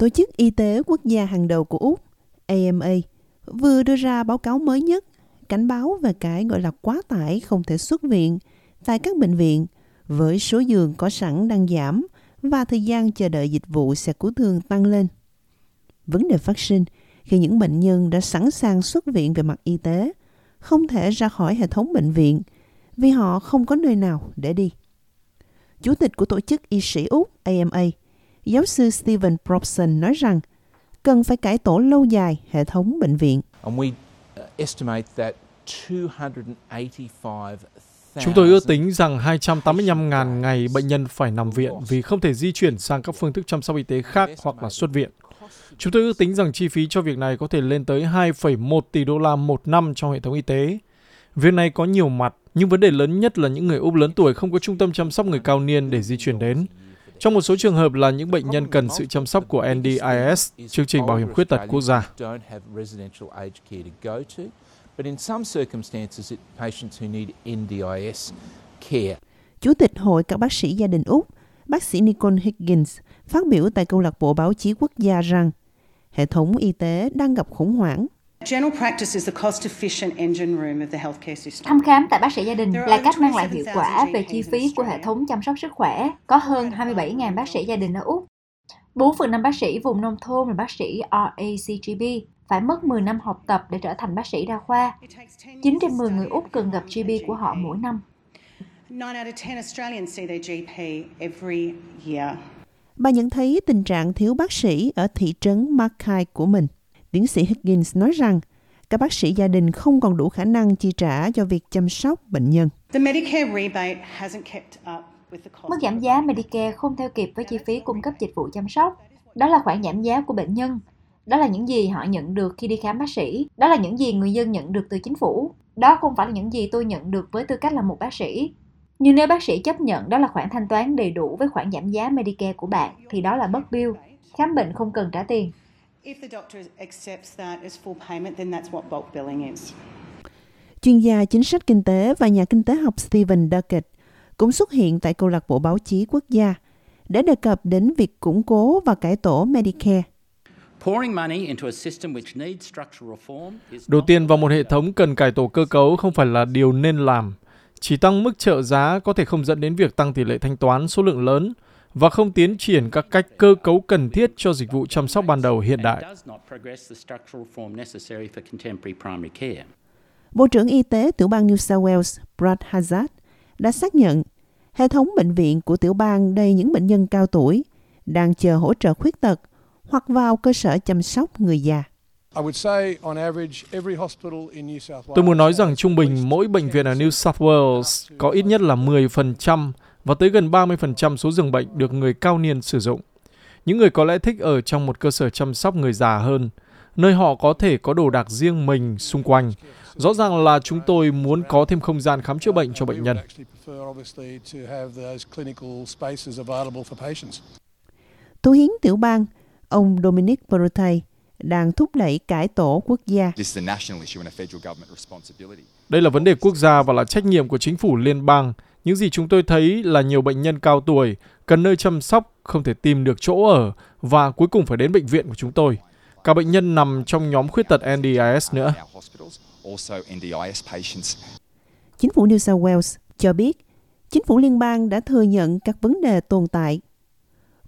Tổ chức Y tế Quốc gia hàng đầu của Úc, AMA, vừa đưa ra báo cáo mới nhất cảnh báo về cái gọi là quá tải không thể xuất viện tại các bệnh viện với số giường có sẵn đang giảm và thời gian chờ đợi dịch vụ xe cứu thương tăng lên. Vấn đề phát sinh khi những bệnh nhân đã sẵn sàng xuất viện về mặt y tế không thể ra khỏi hệ thống bệnh viện vì họ không có nơi nào để đi. Chủ tịch của Tổ chức Y sĩ Úc AMA, giáo sư Stephen Probson nói rằng cần phải cải tổ lâu dài hệ thống bệnh viện. Chúng tôi ước tính rằng 285.000 ngày bệnh nhân phải nằm viện vì không thể di chuyển sang các phương thức chăm sóc y tế khác hoặc là xuất viện. Chúng tôi ước tính rằng chi phí cho việc này có thể lên tới 2,1 tỷ đô la một năm trong hệ thống y tế. Việc này có nhiều mặt, nhưng vấn đề lớn nhất là những người Úc lớn tuổi không có trung tâm chăm sóc người cao niên để di chuyển đến. Trong một số trường hợp là những bệnh nhân cần sự chăm sóc của NDIS, chương trình bảo hiểm khuyết tật quốc gia. Chủ tịch Hội các bác sĩ gia đình Úc, bác sĩ Nicole Higgins, phát biểu tại câu lạc bộ báo chí quốc gia rằng hệ thống y tế đang gặp khủng hoảng. Thăm khám tại bác sĩ gia đình là cách mang lại hiệu quả về chi phí của hệ thống chăm sóc sức khỏe. Có hơn 27.000 bác sĩ gia đình ở Úc. 4 phần 5 bác sĩ vùng nông thôn là bác sĩ RACGB phải mất 10 năm học tập để trở thành bác sĩ đa khoa. 9 trên 10 người Úc cần gặp GP của họ mỗi năm. Bà nhận thấy tình trạng thiếu bác sĩ ở thị trấn Mackay của mình. Tiến sĩ Higgins nói rằng các bác sĩ gia đình không còn đủ khả năng chi trả cho việc chăm sóc bệnh nhân. Mức giảm giá Medicare không theo kịp với chi phí cung cấp dịch vụ chăm sóc. Đó là khoản giảm giá của bệnh nhân. Đó là những gì họ nhận được khi đi khám bác sĩ. Đó là những gì người dân nhận được từ chính phủ. Đó không phải là những gì tôi nhận được với tư cách là một bác sĩ. Nhưng nếu bác sĩ chấp nhận đó là khoản thanh toán đầy đủ với khoản giảm giá Medicare của bạn, thì đó là bất bill. Khám bệnh không cần trả tiền. Chuyên gia chính sách kinh tế và nhà kinh tế học Stephen Duckett cũng xuất hiện tại câu lạc bộ báo chí quốc gia để đề cập đến việc củng cố và cải tổ Medicare. Đầu tiên vào một hệ thống cần cải tổ cơ cấu không phải là điều nên làm. Chỉ tăng mức trợ giá có thể không dẫn đến việc tăng tỷ lệ thanh toán số lượng lớn và không tiến triển các cách cơ cấu cần thiết cho dịch vụ chăm sóc ban đầu hiện đại. Bộ trưởng Y tế tiểu bang New South Wales Brad Hazard đã xác nhận hệ thống bệnh viện của tiểu bang đầy những bệnh nhân cao tuổi đang chờ hỗ trợ khuyết tật hoặc vào cơ sở chăm sóc người già. Tôi muốn nói rằng trung bình mỗi bệnh viện ở New South Wales có ít nhất là 10% và tới gần 30% số giường bệnh được người cao niên sử dụng. Những người có lẽ thích ở trong một cơ sở chăm sóc người già hơn, nơi họ có thể có đồ đạc riêng mình xung quanh. Rõ ràng là chúng tôi muốn có thêm không gian khám chữa bệnh cho bệnh nhân. Thủ hiến tiểu bang, ông Dominic Perrottet, đang thúc đẩy cải tổ quốc gia. Đây là vấn đề quốc gia và là trách nhiệm của chính phủ liên bang. Những gì chúng tôi thấy là nhiều bệnh nhân cao tuổi, cần nơi chăm sóc, không thể tìm được chỗ ở và cuối cùng phải đến bệnh viện của chúng tôi. Cả bệnh nhân nằm trong nhóm khuyết tật NDIS nữa. Chính phủ New South Wales cho biết, chính phủ liên bang đã thừa nhận các vấn đề tồn tại.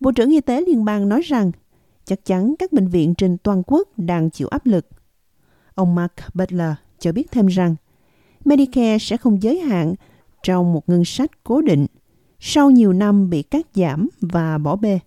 Bộ trưởng Y tế liên bang nói rằng, chắc chắn các bệnh viện trên toàn quốc đang chịu áp lực. Ông Mark Butler cho biết thêm rằng, Medicare sẽ không giới hạn trong một ngân sách cố định, sau nhiều năm bị cắt giảm và bỏ bê.